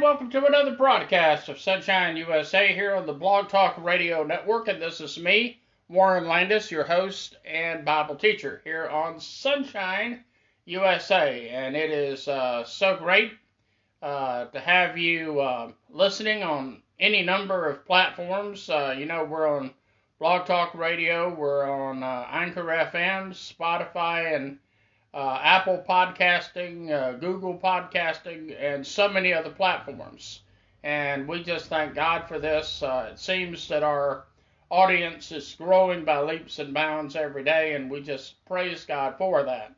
welcome to another broadcast of Sonshine USA here on the Blog Talk Radio Network. And this is me, Warren Landis, your host and Bible teacher here on Sonshine USA. And it is uh, so great uh, to have you uh, listening on any number of platforms. Uh, you know, we're on Blog Talk Radio, we're on uh, Anchor FM, Spotify, and uh, Apple Podcasting, uh, Google Podcasting, and so many other platforms. And we just thank God for this. Uh, it seems that our audience is growing by leaps and bounds every day, and we just praise God for that.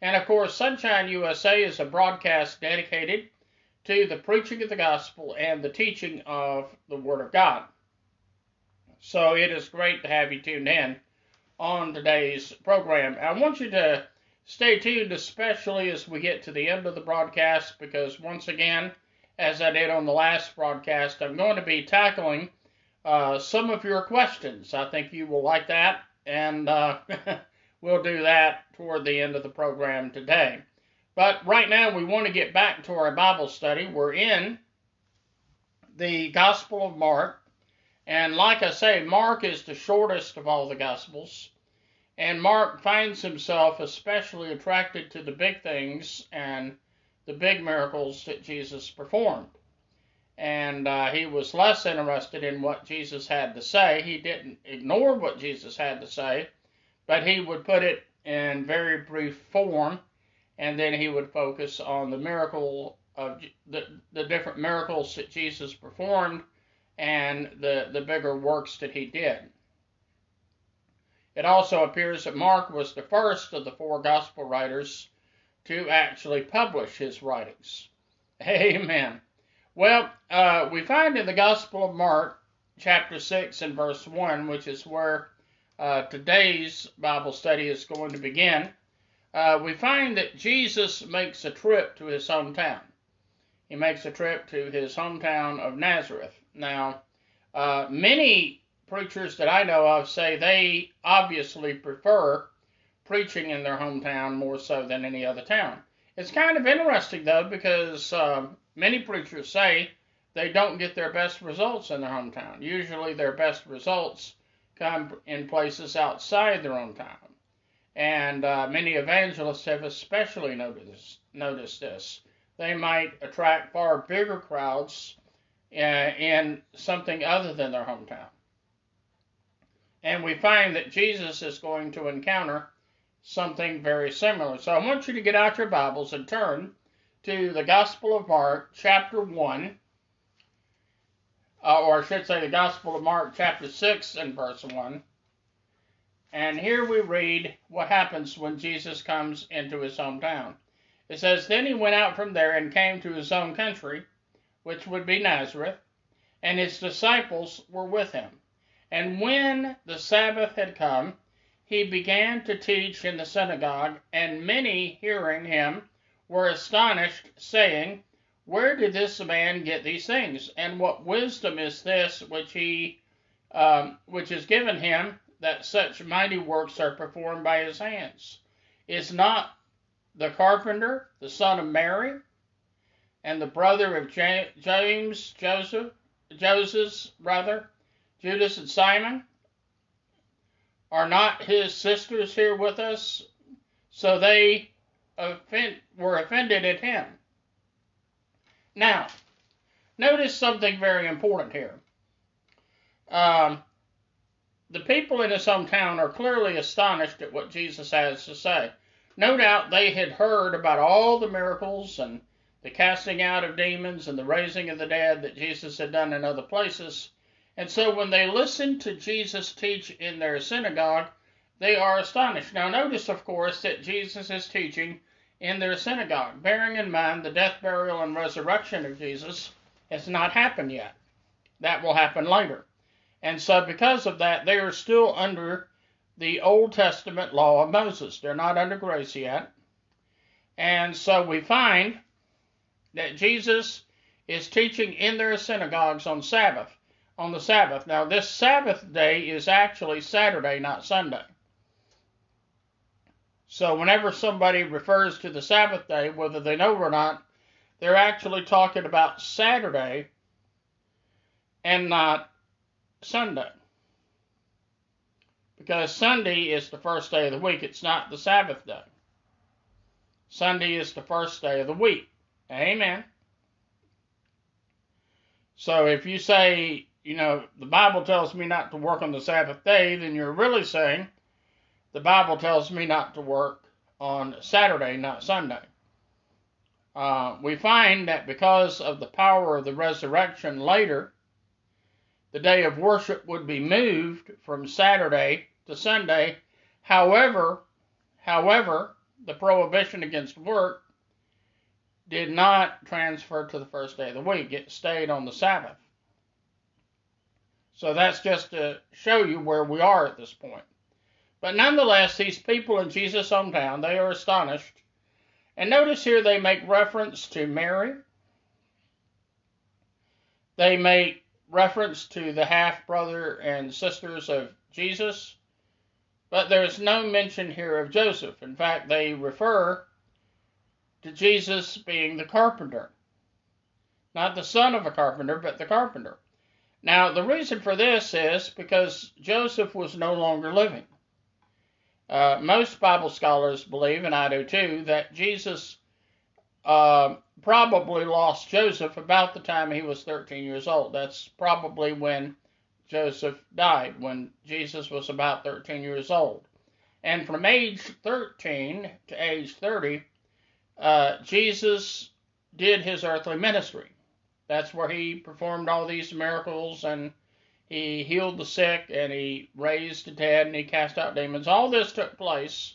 And of course, Sonshine USA is a broadcast dedicated to the preaching of the gospel and the teaching of the Word of God. So it is great to have you tuned in on today's program. I want you to Stay tuned, especially as we get to the end of the broadcast, because once again, as I did on the last broadcast, I'm going to be tackling uh, some of your questions. I think you will like that, and uh, we'll do that toward the end of the program today. But right now, we want to get back to our Bible study. We're in the Gospel of Mark, and like I say, Mark is the shortest of all the Gospels. And Mark finds himself especially attracted to the big things and the big miracles that Jesus performed. And uh, he was less interested in what Jesus had to say. He didn't ignore what Jesus had to say, but he would put it in very brief form, and then he would focus on the miracle of the, the different miracles that Jesus performed and the, the bigger works that he did. It also appears that Mark was the first of the four gospel writers to actually publish his writings. Amen. Well, uh, we find in the Gospel of Mark, chapter 6 and verse 1, which is where uh, today's Bible study is going to begin, uh, we find that Jesus makes a trip to his hometown. He makes a trip to his hometown of Nazareth. Now, uh, many preachers that I know of say they obviously prefer preaching in their hometown more so than any other town. It's kind of interesting though because uh, many preachers say they don't get their best results in their hometown. Usually their best results come in places outside their own town. And uh, many evangelists have especially noticed, noticed this. They might attract far bigger crowds uh, in something other than their hometown. And we find that Jesus is going to encounter something very similar. So I want you to get out your Bibles and turn to the Gospel of Mark, chapter 1, uh, or I should say the Gospel of Mark, chapter 6, and verse 1. And here we read what happens when Jesus comes into his hometown. It says, Then he went out from there and came to his own country, which would be Nazareth, and his disciples were with him. And when the Sabbath had come, he began to teach in the synagogue, and many hearing him were astonished, saying, Where did this man get these things? And what wisdom is this which he um, which is given him that such mighty works are performed by his hands? Is not the carpenter the son of Mary, and the brother of James, Joseph, Joseph, brother, Judas and Simon? Are not his sisters here with us? So they offend, were offended at him. Now, notice something very important here. Um, the people in his hometown are clearly astonished at what Jesus has to say. No doubt they had heard about all the miracles and the casting out of demons and the raising of the dead that Jesus had done in other places, and so when they listen to Jesus teach in their synagogue, they are astonished. Now, notice, of course, that Jesus is teaching in their synagogue, bearing in mind the death, burial, and resurrection of Jesus has not happened yet. That will happen later. And so, because of that, they are still under the Old Testament law of Moses. They're not under grace yet. And so we find that Jesus is teaching in their synagogues on Sabbath on the Sabbath. Now, this Sabbath day is actually Saturday, not Sunday. So, whenever somebody refers to the Sabbath day, whether they know it or not, they're actually talking about Saturday and not Sunday. Because Sunday is the first day of the week, it's not the Sabbath day. Sunday is the first day of the week. Amen. So if you say, you know, the Bible tells me not to work on the Sabbath day, then you're really saying the Bible tells me not to work on Saturday, not Sunday. Uh, we find that because of the power of the resurrection later, the day of worship would be moved from Saturday to Sunday. However, however, the prohibition against work did not transfer to the first day of the week. It stayed on the Sabbath. So that's just to show you where we are at this point. But nonetheless, these people in Jesus' hometown, they are astonished. And notice here they make reference to Mary. They make reference to the half brother and sisters of Jesus. But there's no mention here of Joseph. In fact, they refer to Jesus being the carpenter. Not the son of a carpenter, but the carpenter. Now, the reason for this is because Joseph was no longer living. Uh, most Bible scholars believe, and I do too, that Jesus uh, probably lost Joseph about the time he was 13 years old. That's probably when Joseph died when Jesus was about 13 years old. And from age 13 to age 30, uh, Jesus did his earthly ministry. That's where he performed all these miracles and he healed the sick and he raised the dead and he cast out demons. All this took place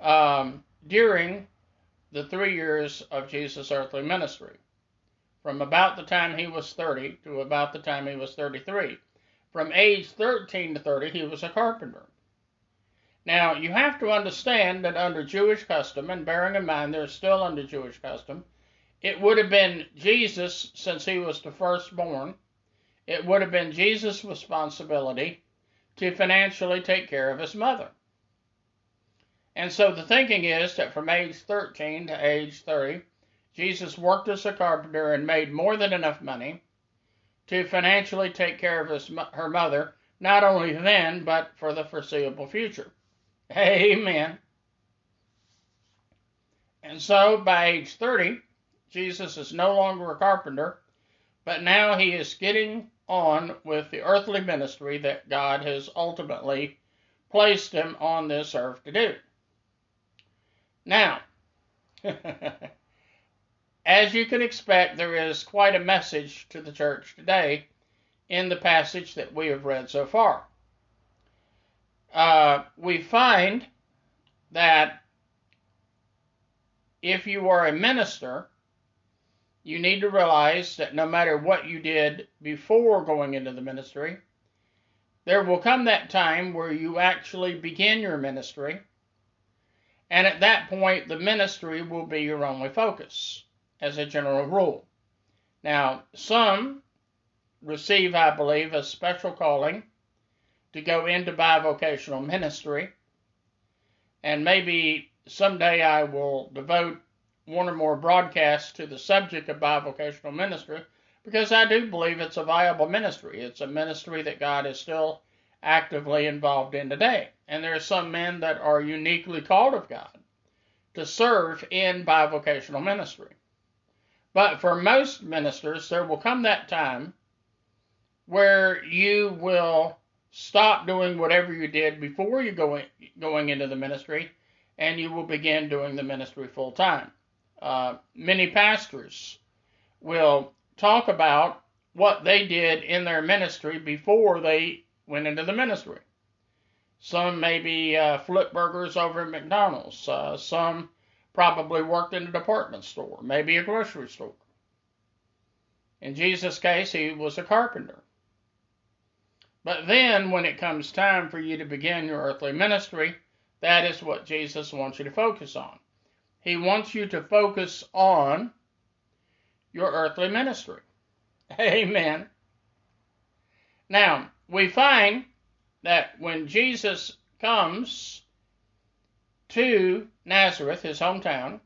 um, during the three years of Jesus' earthly ministry, from about the time he was 30 to about the time he was 33. From age 13 to 30, he was a carpenter. Now, you have to understand that under Jewish custom, and bearing in mind they're still under Jewish custom, it would have been Jesus, since he was the firstborn, it would have been Jesus' responsibility to financially take care of his mother. And so the thinking is that from age 13 to age 30, Jesus worked as a carpenter and made more than enough money to financially take care of his, her mother, not only then, but for the foreseeable future. Amen. And so by age 30, Jesus is no longer a carpenter, but now he is getting on with the earthly ministry that God has ultimately placed him on this earth to do. Now, As you can expect, there is quite a message to the church today in the passage that we have read so far. Uh, we find that if you are a minister, you need to realize that no matter what you did before going into the ministry, there will come that time where you actually begin your ministry, and at that point, the ministry will be your only focus as a general rule. Now, some receive, I believe, a special calling to go into bivocational ministry, and maybe someday I will devote one or more broadcasts to the subject of bivocational ministry because I do believe it's a viable ministry. It's a ministry that God is still actively involved in today. And there are some men that are uniquely called of God to serve in bivocational ministry. But for most ministers, there will come that time where you will stop doing whatever you did before you go in, going into the ministry, and you will begin doing the ministry full time. Uh, many pastors will talk about what they did in their ministry before they went into the ministry. Some maybe uh, flip burgers over at McDonald's. Uh, some probably worked in a department store, maybe a grocery store. In Jesus' case, he was a carpenter. But then, when it comes time for you to begin your earthly ministry, that is what Jesus wants you to focus on. He wants you to focus on your earthly ministry. Amen. Now, we find that when Jesus comes to Nazareth, his hometown,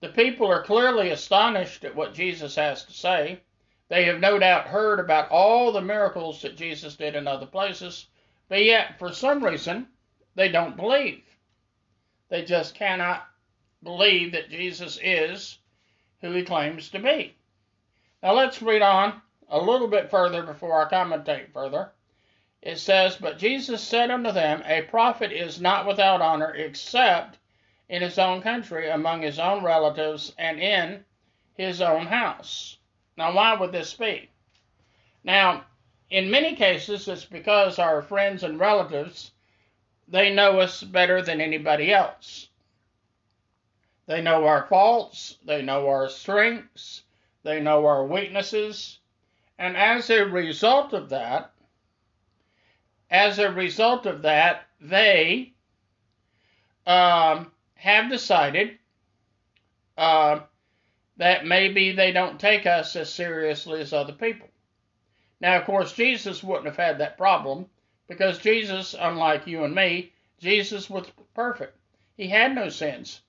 The people are clearly astonished at what Jesus has to say. They have no doubt heard about all the miracles that Jesus did in other places, but yet, for some reason, they don't believe. They just cannot believe that Jesus is who he claims to be. Now let's read on a little bit further before I commentate further. It says, But Jesus said unto them, A prophet is not without honor except in his own country, among his own relatives, and in his own house. Now, why would this be? Now, in many cases, it's because our friends and relatives, they know us better than anybody else. They know our faults, they know our strengths, they know our weaknesses, and as a result of that, as a result of that, they um, have decided uh, that maybe they don't take us as seriously as other people. Now, of course, Jesus wouldn't have had that problem because Jesus, unlike you and me, Jesus was perfect. He had no sins.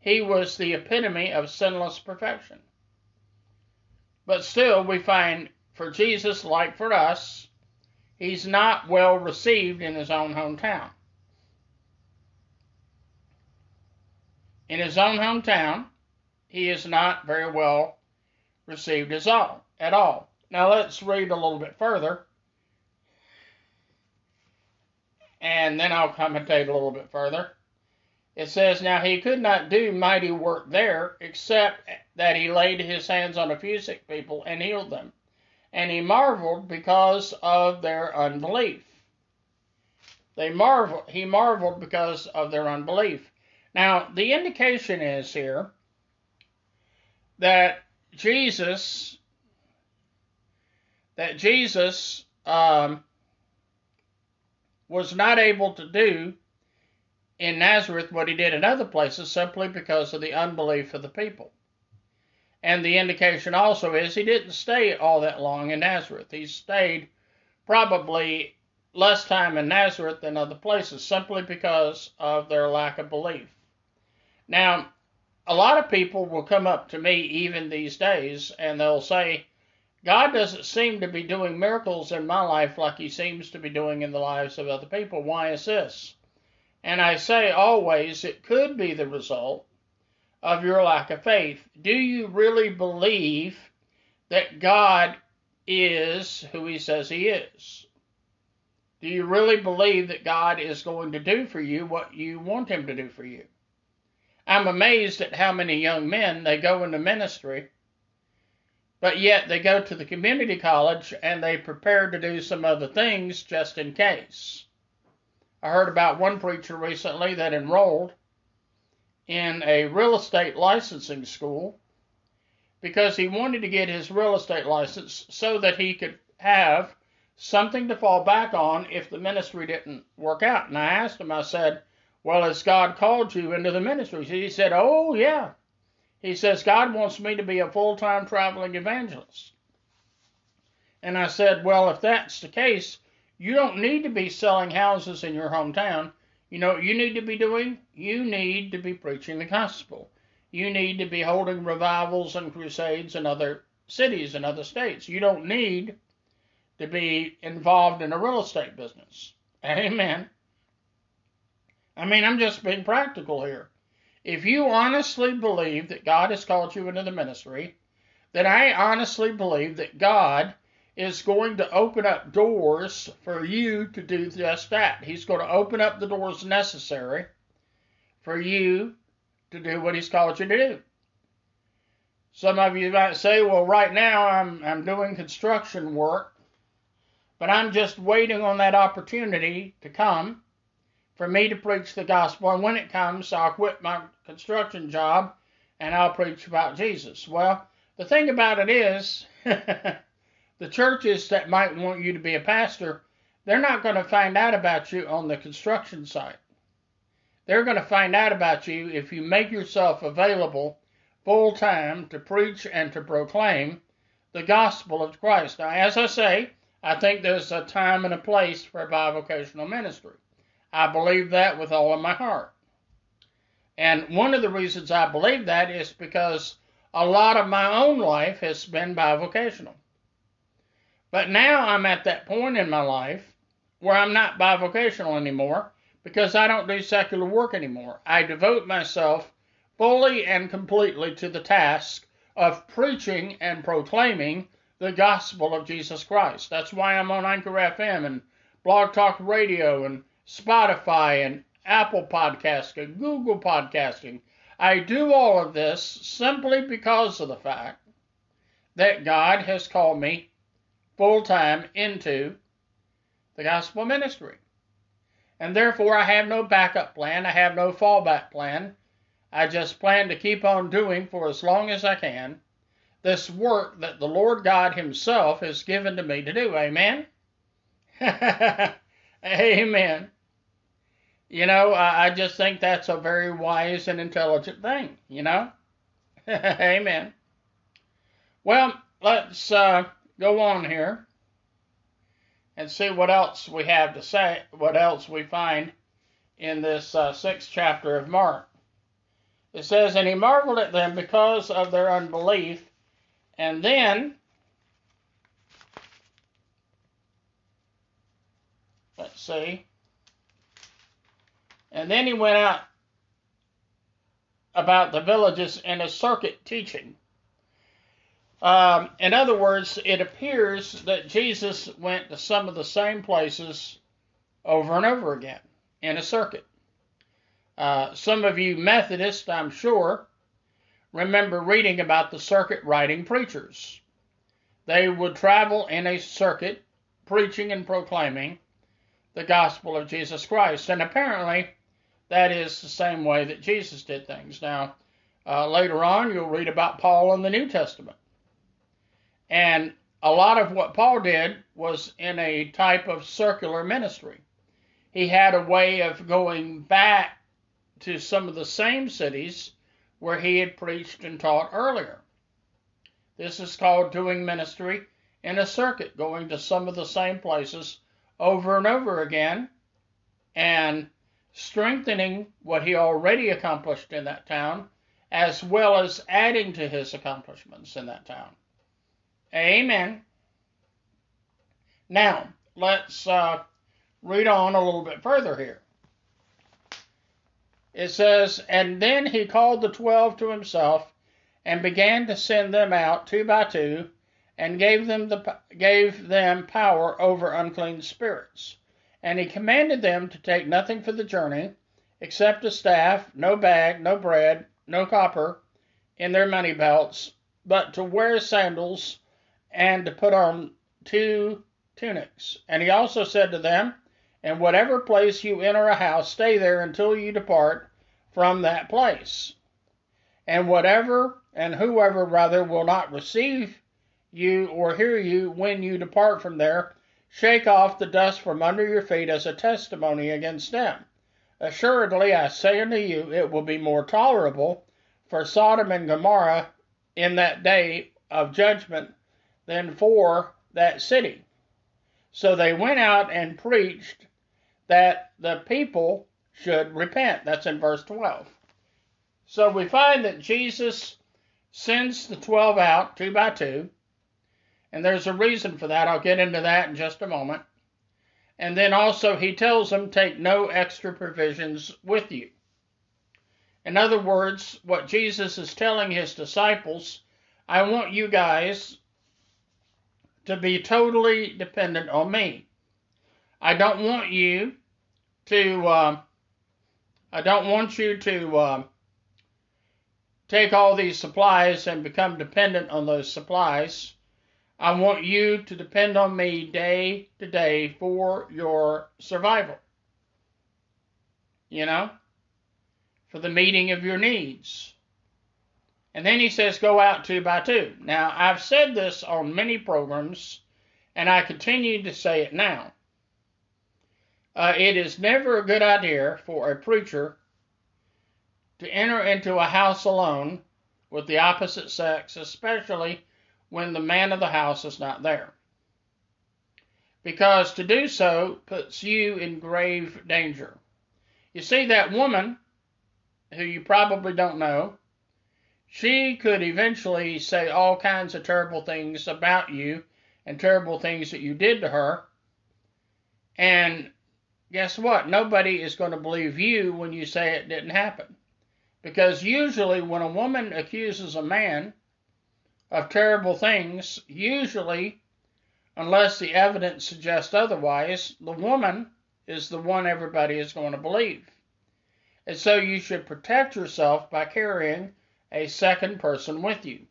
He was the epitome of sinless perfection. But still, we find for Jesus, like for us, he's not well received in his own hometown. in his own hometown, he is not very well received as all, at all. Now let's read a little bit further, and then I'll commentate a little bit further. It says, Now he could not do mighty work there, except that he laid his hands on a few sick people and healed them. And he marveled because of their unbelief. They marvel, he marveled because of their unbelief. Now, the indication is here that Jesus, that Jesus um, was not able to do in Nazareth what he did in other places simply because of the unbelief of the people. And the indication also is he didn't stay all that long in Nazareth. He stayed probably less time in Nazareth than other places simply because of their lack of belief. Now, a lot of people will come up to me even these days and they'll say, God doesn't seem to be doing miracles in my life like he seems to be doing in the lives of other people. Why is this? And I say always, it could be the result of your lack of faith. Do you really believe that God is who he says he is? Do you really believe that God is going to do for you what you want him to do for you? I'm amazed at how many young men they go into ministry, but yet they go to the community college and they prepare to do some other things just in case. I heard about one preacher recently that enrolled in a real estate licensing school because he wanted to get his real estate license so that he could have something to fall back on if the ministry didn't work out. And I asked him, I said, well, has God called you into the ministry? He said, Oh, yeah. He says, God wants me to be a full time traveling evangelist. And I said, Well, if that's the case, you don't need to be selling houses in your hometown. You know you need to be doing? You need to be preaching the gospel. You need to be holding revivals and crusades in other cities and other states. You don't need to be involved in a real estate business. Amen. I mean, I'm just being practical here. If you honestly believe that God has called you into the ministry, then I honestly believe that God is going to open up doors for you to do just that. He's going to open up the doors necessary for you to do what He's called you to do. Some of you might say, well, right now I'm, I'm doing construction work, but I'm just waiting on that opportunity to come for me to preach the gospel. And when it comes, I'll quit my construction job and I'll preach about Jesus. Well, the thing about it is, the churches that might want you to be a pastor, they're not going to find out about you on the construction site. They're going to find out about you if you make yourself available full time to preach and to proclaim the gospel of Christ. Now, as I say, I think there's a time and a place for bivocational ministry. I believe that with all of my heart. And one of the reasons I believe that is because a lot of my own life has been bivocational. But now I'm at that point in my life where I'm not bivocational anymore because I don't do secular work anymore. I devote myself fully and completely to the task of preaching and proclaiming the gospel of Jesus Christ. That's why I'm on Anchor FM and Blog Talk Radio and Spotify and Apple Podcasting, Google Podcasting. I do all of this simply because of the fact that God has called me full time into the gospel ministry. And therefore, I have no backup plan, I have no fallback plan. I just plan to keep on doing for as long as I can this work that the Lord God Himself has given to me to do. Amen? Amen. You know, I just think that's a very wise and intelligent thing, you know? Amen. Well, let's uh, go on here and see what else we have to say, what else we find in this uh, sixth chapter of Mark. It says, And he marveled at them because of their unbelief. And then, let's see. And then he went out about the villages in a circuit teaching. Um, in other words, it appears that Jesus went to some of the same places over and over again in a circuit. Uh, some of you Methodists, I'm sure, remember reading about the circuit riding preachers. They would travel in a circuit preaching and proclaiming the gospel of Jesus Christ. And apparently, that is the same way that Jesus did things. Now, uh, later on, you'll read about Paul in the New Testament. And a lot of what Paul did was in a type of circular ministry. He had a way of going back to some of the same cities where he had preached and taught earlier. This is called doing ministry in a circuit, going to some of the same places over and over again and strengthening what he already accomplished in that town, as well as adding to his accomplishments in that town. Amen. Now, let's uh, read on a little bit further here. It says, And then he called the twelve to himself and began to send them out two by two and gave them, the, gave them power over unclean spirits and he commanded them to take nothing for the journey, except a staff, no bag, no bread, no copper in their money belts, but to wear sandals and to put on two tunics. And he also said to them, In whatever place you enter a house, stay there until you depart from that place. And whatever and whoever rather will not receive you or hear you when you depart from there, Shake off the dust from under your feet as a testimony against them. Assuredly, I say unto you, it will be more tolerable for Sodom and Gomorrah in that day of judgment than for that city. So they went out and preached that the people should repent. That's in verse 12. So we find that Jesus sends the 12 out two by two. And there's a reason for that. I'll get into that in just a moment. And then also, he tells them, take no extra provisions with you. In other words, what Jesus is telling his disciples, I want you guys to be totally dependent on me. I don't want you to, uh, I don't want you to uh, take all these supplies and become dependent on those supplies. I want you to depend on me day to day for your survival. You know? For the meeting of your needs. And then he says, go out two by two. Now, I've said this on many programs, and I continue to say it now. Uh, it is never a good idea for a preacher to enter into a house alone with the opposite sex, especially when the man of the house is not there. Because to do so puts you in grave danger. You see, that woman who you probably don't know, she could eventually say all kinds of terrible things about you and terrible things that you did to her. And guess what? Nobody is going to believe you when you say it didn't happen. Because usually, when a woman accuses a man of terrible things, usually, unless the evidence suggests otherwise, the woman is the one everybody is going to believe. And so you should protect yourself by carrying a second person with you.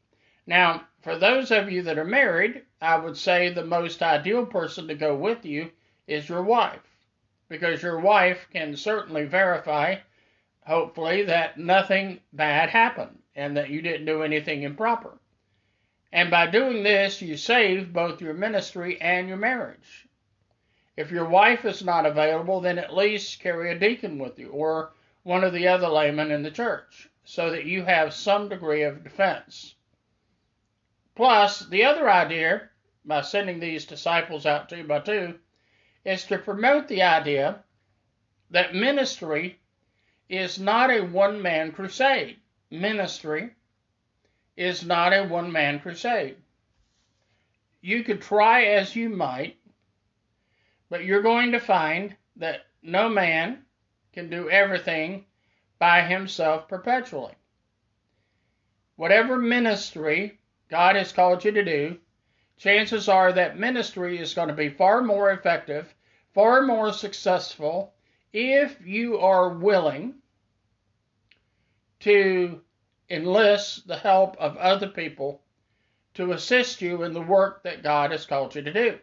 Now, for those of you that are married, I would say the most ideal person to go with you is your wife, because your wife can certainly verify, hopefully, that nothing bad happened and that you didn't do anything improper. And by doing this, you save both your ministry and your marriage. If your wife is not available, then at least carry a deacon with you or one of the other laymen in the church so that you have some degree of defense. Plus, the other idea by sending these disciples out two by two is to promote the idea that ministry is not a one man crusade. Ministry is not a one man crusade. You could try as you might, but you're going to find that no man can do everything by himself perpetually. Whatever ministry God has called you to do, chances are that ministry is going to be far more effective, far more successful if you are willing to enlist the help of other people to assist you in the work that God has called you to do.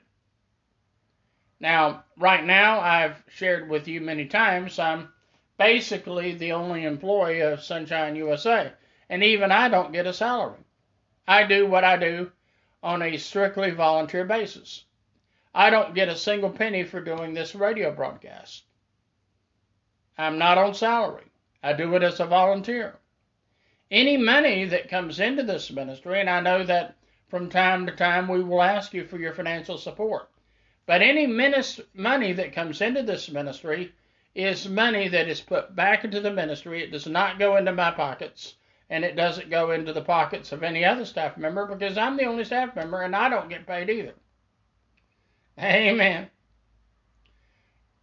Now, right now, I've shared with you many times, I'm basically the only employee of Sonshine USA, and even I don't get a salary. I do what I do on a strictly volunteer basis. I don't get a single penny for doing this radio broadcast. I'm not on salary. I do it as a volunteer any money that comes into this ministry, and I know that from time to time we will ask you for your financial support. But any money that comes into this ministry is money that is put back into the ministry. It does not go into my pockets, and it doesn't go into the pockets of any other staff member because I'm the only staff member and I don't get paid either. Amen.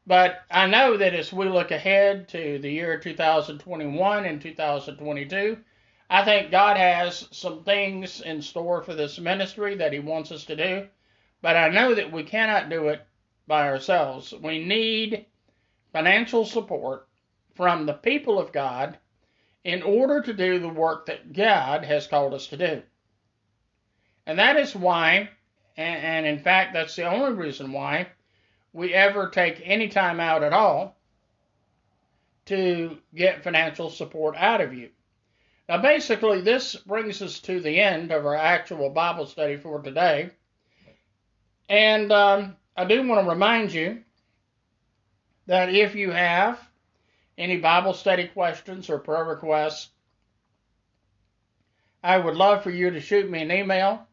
But I know that as we look ahead to the year 2021 and 2022, I think God has some things in store for this ministry that He wants us to do, but I know that we cannot do it by ourselves. We need financial support from the people of God in order to do the work that God has called us to do. And that is why, and in fact, that's the only reason why we ever take any time out at all to get financial support out of you. Now, basically, this brings us to the end of our actual Bible study for today. And um, I do want to remind you that if you have any Bible study questions or prayer requests, I would love for you to shoot me an email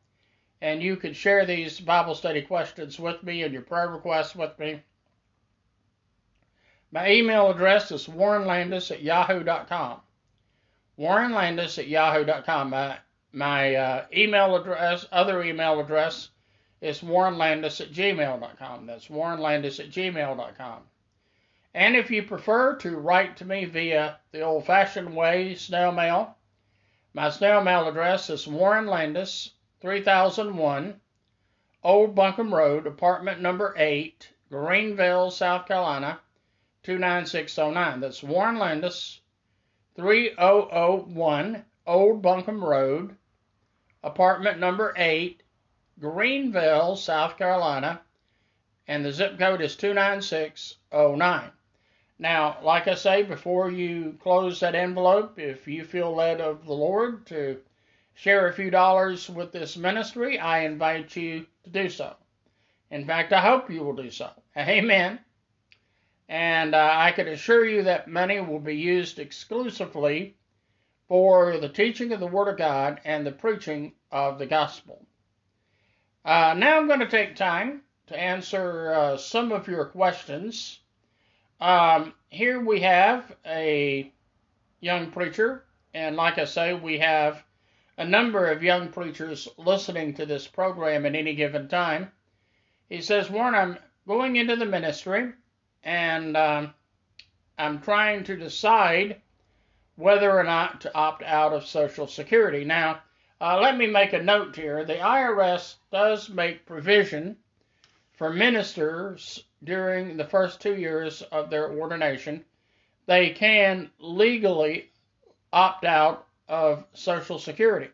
and you could share these Bible study questions with me and your prayer requests with me. My email address is warrenlandis at yahoo.com. Warren Landis at yahoo.com. My, my uh, email address, other email address, is warrenlandis at gmail.com. That's warrenlandis at gmail.com. And if you prefer to write to me via the old fashioned way, snail mail, my snail mail address is Warren Landis, 3001 Old Buncombe Road, apartment number 8, Greenville, South Carolina, 29609. That's Warren Landis, 3001 Old Buncombe Road, apartment number 8, Greenville, South Carolina, and the zip code is 29609. Now, like I say, before you close that envelope, if you feel led of the Lord to share a few dollars with this ministry, I invite you to do so. In fact, I hope you will do so. Amen. And uh, I can assure you that money will be used exclusively for the teaching of the Word of God and the preaching of the gospel. Uh, now I'm going to take time to answer uh, some of your questions. Um, here we have a young preacher, and like I say, we have a number of young preachers listening to this program at any given time. He says, Warren, I'm going into the ministry and um, I'm trying to decide whether or not to opt out of Social Security. Now, uh, let me make a note here. The IRS does make provision for ministers during the first two years of their ordination. They can legally opt out of Social Security.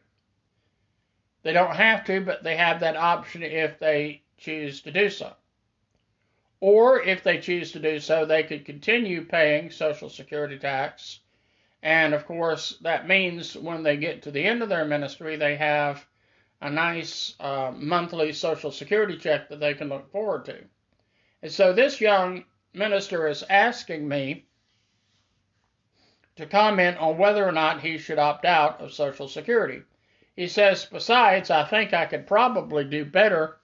They don't have to, but they have that option if they choose to do so. Or if they choose to do so, they could continue paying Social Security tax. And of course, that means when they get to the end of their ministry, they have a nice uh, monthly Social Security check that they can look forward to. And so this young minister is asking me to comment on whether or not he should opt out of Social Security. He says, besides, I think I could probably do better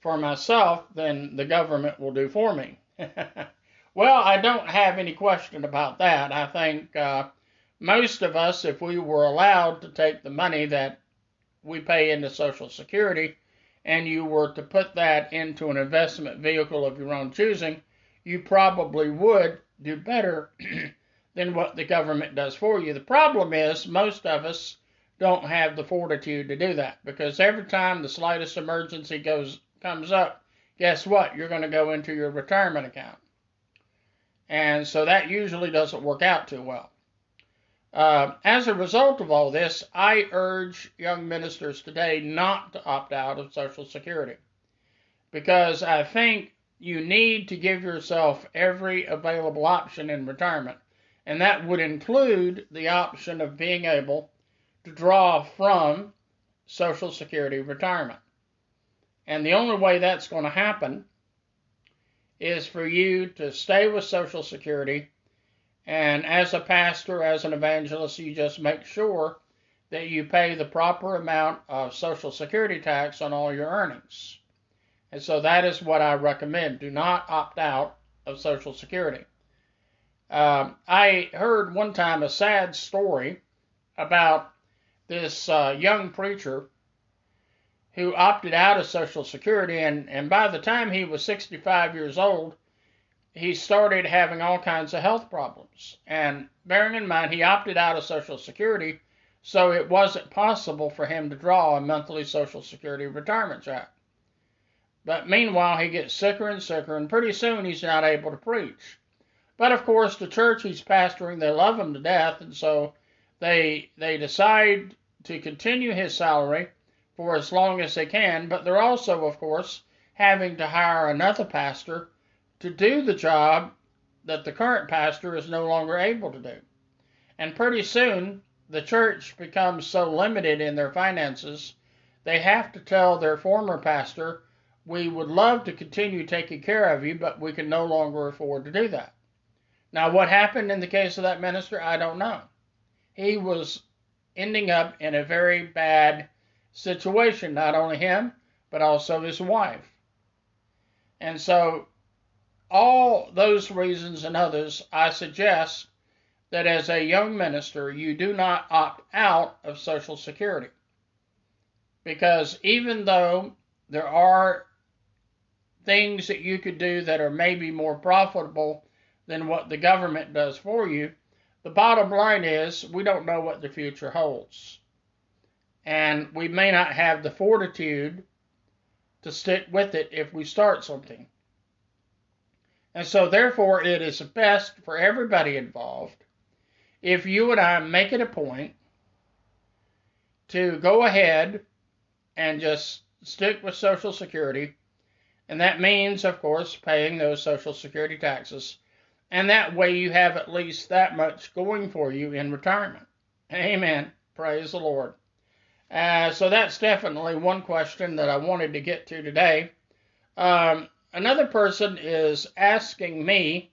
for myself than the government will do for me. well, I don't have any question about that. I think uh, most of us, if we were allowed to take the money that we pay into Social Security and you were to put that into an investment vehicle of your own choosing, you probably would do better than what the government does for you. The problem is, most of us don't have the fortitude to do that because every time the slightest emergency goes comes up, guess what? You're going to go into your retirement account. And so that usually doesn't work out too well. Uh, as a result of all this, I urge young ministers today not to opt out of Social Security because I think you need to give yourself every available option in retirement. And that would include the option of being able to draw from Social Security retirement. And the only way that's going to happen is for you to stay with Social Security. And as a pastor, as an evangelist, you just make sure that you pay the proper amount of Social Security tax on all your earnings. And so that is what I recommend. Do not opt out of Social Security. Um, I heard one time a sad story about this uh, young preacher who opted out of Social Security, and, and by the time he was 65 years old, he started having all kinds of health problems. And bearing in mind, he opted out of Social Security, so it wasn't possible for him to draw a monthly Social Security retirement check. But meanwhile, he gets sicker and sicker, and pretty soon he's not able to preach. But of course, the church he's pastoring, they love him to death, and so they they decide to continue his salary for as long as they can, but they're also, of course, having to hire another pastor to do the job that the current pastor is no longer able to do. And pretty soon, the church becomes so limited in their finances, they have to tell their former pastor, We would love to continue taking care of you, but we can no longer afford to do that. Now, what happened in the case of that minister, I don't know. He was ending up in a very bad situation, not only him, but also his wife. And so, all those reasons and others, I suggest that as a young minister, you do not opt out of Social Security. Because even though there are things that you could do that are maybe more profitable than what the government does for you, the bottom line is we don't know what the future holds and we may not have the fortitude to stick with it if we start something. And so, therefore, it is best for everybody involved if you and I make it a point to go ahead and just stick with Social Security. And that means, of course, paying those Social Security taxes. And that way you have at least that much going for you in retirement. Amen. Praise the Lord. Uh, so that's definitely one question that I wanted to get to today. Um, another person is asking me,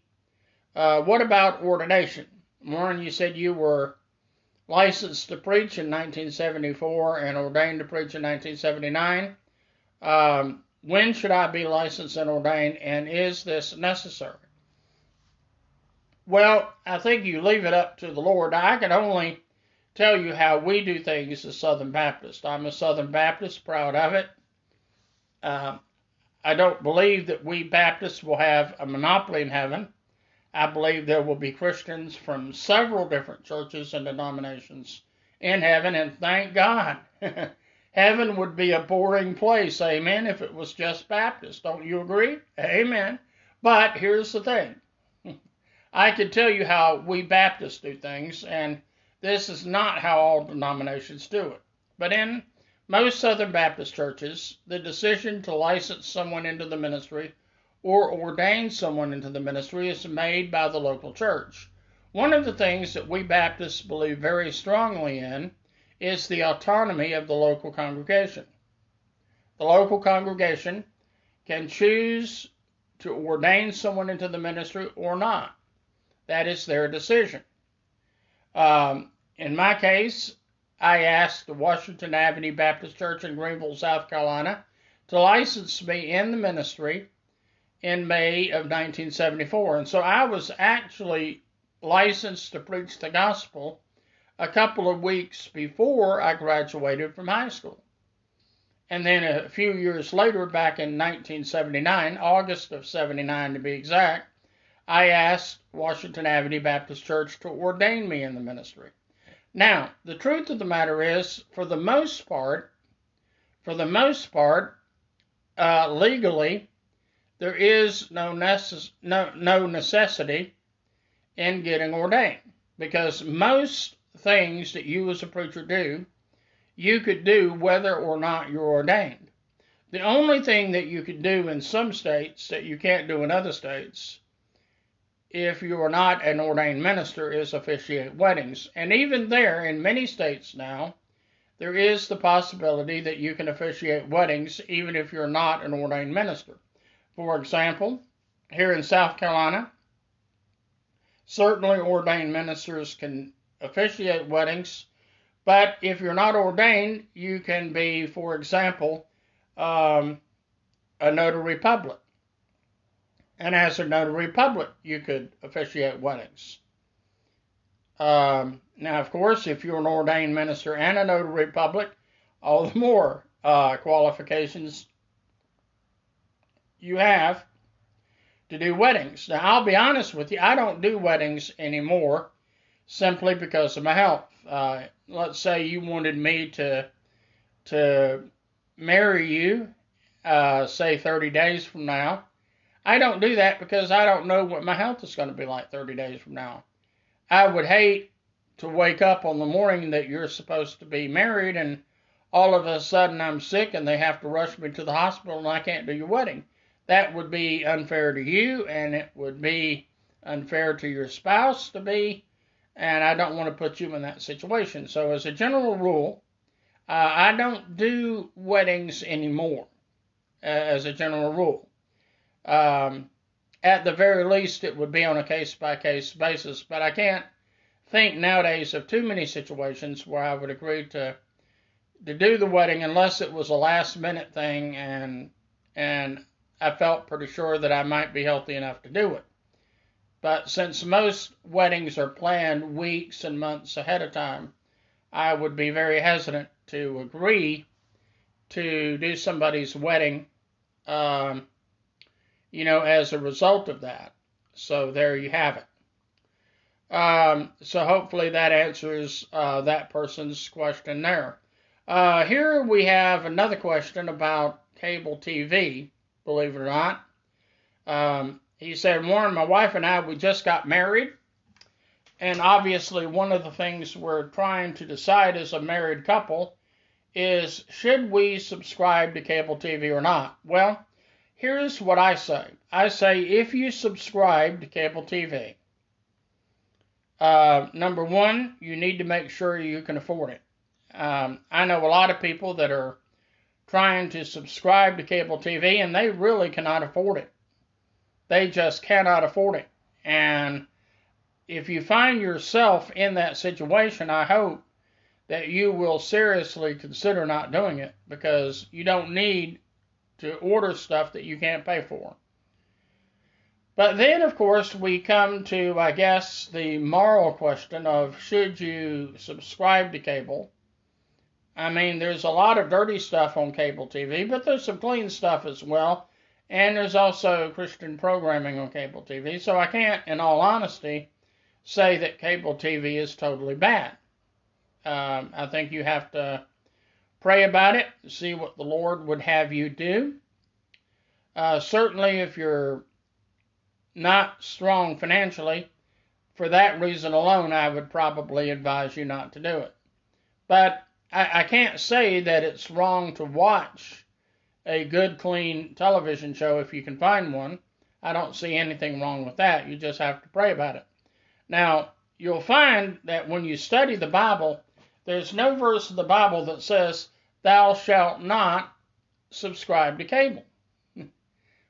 uh, what about ordination? Warren, you said you were licensed to preach in 1974 and ordained to preach in 1979. Um, when should I be licensed and ordained, and is this necessary? Well, I think you leave it up to the Lord. I can only tell you how we do things as Southern Baptists. I'm a Southern Baptist, proud of it. Uh, I don't believe that we Baptists will have a monopoly in heaven. I believe there will be Christians from several different churches and denominations in heaven, and thank God. heaven would be a boring place, amen, if it was just Baptist. Don't you agree? Amen. But here's the thing I could tell you how we Baptists do things, and this is not how all denominations do it. But in most Southern Baptist churches, the decision to license someone into the ministry or ordain someone into the ministry is made by the local church. One of the things that we Baptists believe very strongly in is the autonomy of the local congregation. The local congregation can choose to ordain someone into the ministry or not. That is their decision. Um, in my case, I asked the Washington Avenue Baptist Church in Greenville, South Carolina, to license me in the ministry in May of 1974. And so I was actually licensed to preach the gospel a couple of weeks before I graduated from high school. And then a few years later, back in 1979, August of 79 to be exact, I asked Washington Avenue Baptist Church to ordain me in the ministry. Now, the truth of the matter is, for the most part, for the most part, uh, legally, there is no, necess- no, no necessity in getting ordained because most things that you as a preacher do, you could do whether or not you're ordained. The only thing that you could do in some states that you can't do in other states if you are not an ordained minister, is officiate weddings. And even there, in many states now, there is the possibility that you can officiate weddings even if you're not an ordained minister. For example, here in South Carolina, certainly ordained ministers can officiate weddings, but if you're not ordained, you can be, for example, um, a notary public and as a notary public, you could officiate weddings. Um, now, of course, if you're an ordained minister and a notary public, all the more uh, qualifications you have to do weddings. Now, I'll be honest with you, I don't do weddings anymore simply because of my health. Uh, let's say you wanted me to to marry you, uh, say 30 days from now. I don't do that because I don't know what my health is going to be like 30 days from now. I would hate to wake up on the morning that you're supposed to be married and all of a sudden I'm sick and they have to rush me to the hospital and I can't do your wedding. That would be unfair to you and it would be unfair to your spouse to be, and I don't want to put you in that situation. So, as a general rule, uh, I don't do weddings anymore, uh, as a general rule. Um, at the very least, it would be on a case by case basis, but I can't think nowadays of too many situations where I would agree to to do the wedding unless it was a last minute thing and and I felt pretty sure that I might be healthy enough to do it. But since most weddings are planned weeks and months ahead of time, I would be very hesitant to agree to do somebody's wedding um, you know, as a result of that. So there you have it. Um, so hopefully that answers uh, that person's question there. Uh, here we have another question about cable TV, believe it or not. Um, he said, Warren, my wife and I, we just got married. And obviously, one of the things we're trying to decide as a married couple is should we subscribe to cable TV or not? Well, Here's what I say I say if you subscribe to cable TV, uh, number one, you need to make sure you can afford it. Um, I know a lot of people that are trying to subscribe to cable TV and they really cannot afford it. They just cannot afford it. And if you find yourself in that situation, I hope that you will seriously consider not doing it because you don't need to order stuff that you can't pay for. But then, of course, we come to, I guess, the moral question of should you subscribe to cable? I mean, there's a lot of dirty stuff on cable TV, but there's some clean stuff as well. And there's also Christian programming on cable TV. So I can't, in all honesty, say that cable TV is totally bad. Um, I think you have to pray about it, see what the Lord would have you do. Uh, certainly, if you're not strong financially, for that reason alone, I would probably advise you not to do it. But I, I can't say that it's wrong to watch a good, clean television show if you can find one. I don't see anything wrong with that. You just have to pray about it. Now, you'll find that when you study the Bible, there's no verse of the Bible that says, Thou shalt not subscribe to cable.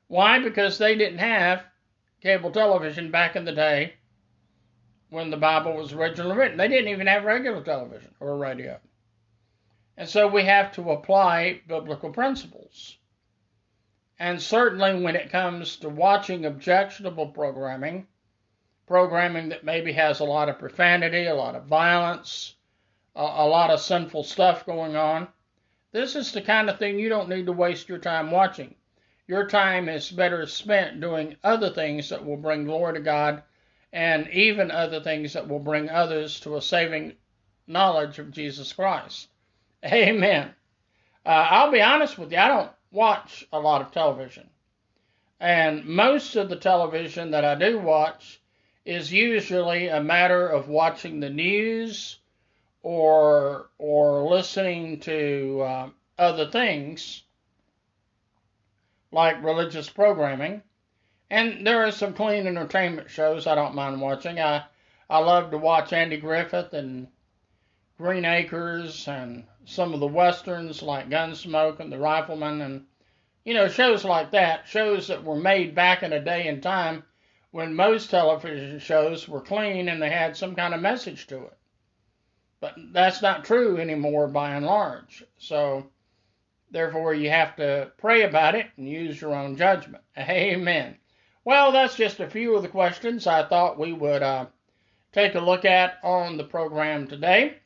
Why? Because they didn't have cable television back in the day when the Bible was originally written. They didn't even have regular television or radio. And so we have to apply biblical principles. And certainly when it comes to watching objectionable programming, programming that maybe has a lot of profanity, a lot of violence, a, a lot of sinful stuff going on, this is the kind of thing you don't need to waste your time watching. Your time is better spent doing other things that will bring glory to God and even other things that will bring others to a saving knowledge of Jesus Christ. Amen. Uh, I'll be honest with you, I don't watch a lot of television. And most of the television that I do watch is usually a matter of watching the news or or listening to uh, other things like religious programming. And there are some clean entertainment shows I don't mind watching. I I love to watch Andy Griffith and Green Acres and some of the westerns like Gunsmoke and The Rifleman and you know shows like that, shows that were made back in a day and time when most television shows were clean and they had some kind of message to it. But that's not true anymore by and large. So Therefore, you have to pray about it and use your own judgment. Amen. Well, that's just a few of the questions I thought we would uh, take a look at on the program today.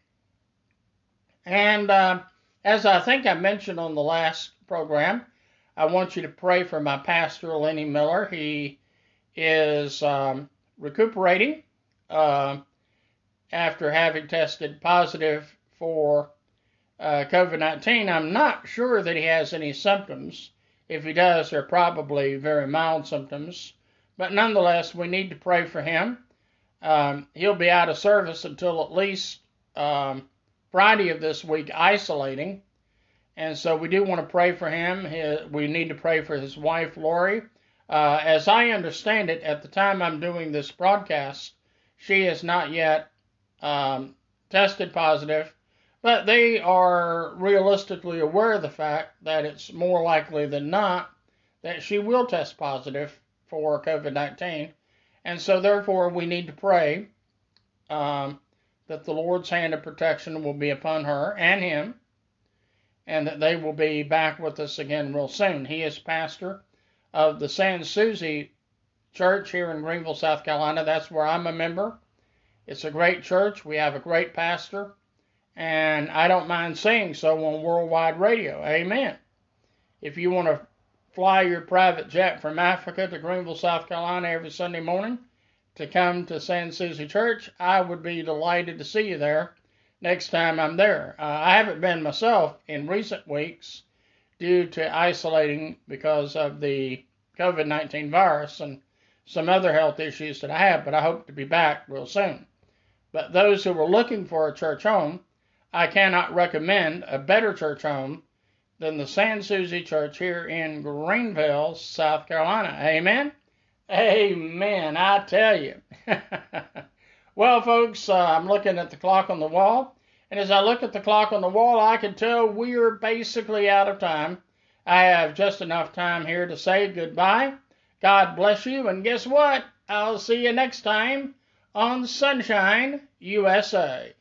And uh, as I think I mentioned on the last program, I want you to pray for my pastor, Lenny Miller. He is um, recuperating uh, after having tested positive for uh, COVID 19, I'm not sure that he has any symptoms. If he does, they're probably very mild symptoms. But nonetheless, we need to pray for him. Um, he'll be out of service until at least um, Friday of this week, isolating. And so we do want to pray for him. we need to pray for his wife, Lori. Uh, as I understand it, at the time I'm doing this broadcast, she is not yet um, tested positive but they are realistically aware of the fact that it's more likely than not that she will test positive for COVID 19. And so, therefore, we need to pray um, that the Lord's hand of protection will be upon her and him, and that they will be back with us again real soon. He is pastor of the Sans Souci Church here in Greenville, South Carolina. That's where I'm a member. It's a great church. We have a great pastor and I don't mind saying so on worldwide radio. Amen. If you want to fly your private jet from Africa to Greenville, South Carolina every Sunday morning to come to Sans Souci Church, I would be delighted to see you there next time I'm there. Uh, I haven't been myself in recent weeks due to isolating because of the COVID 19 virus and some other health issues that I have, but I hope to be back real soon. But those who are looking for a church home, I cannot recommend a better church home than the Sans Souci Church here in Greenville, South Carolina. Amen? Amen. I tell you. well, folks, uh, I'm looking at the clock on the wall. And as I look at the clock on the wall, I can tell we're basically out of time. I have just enough time here to say goodbye. God bless you. And guess what? I'll see you next time on Sonshine USA.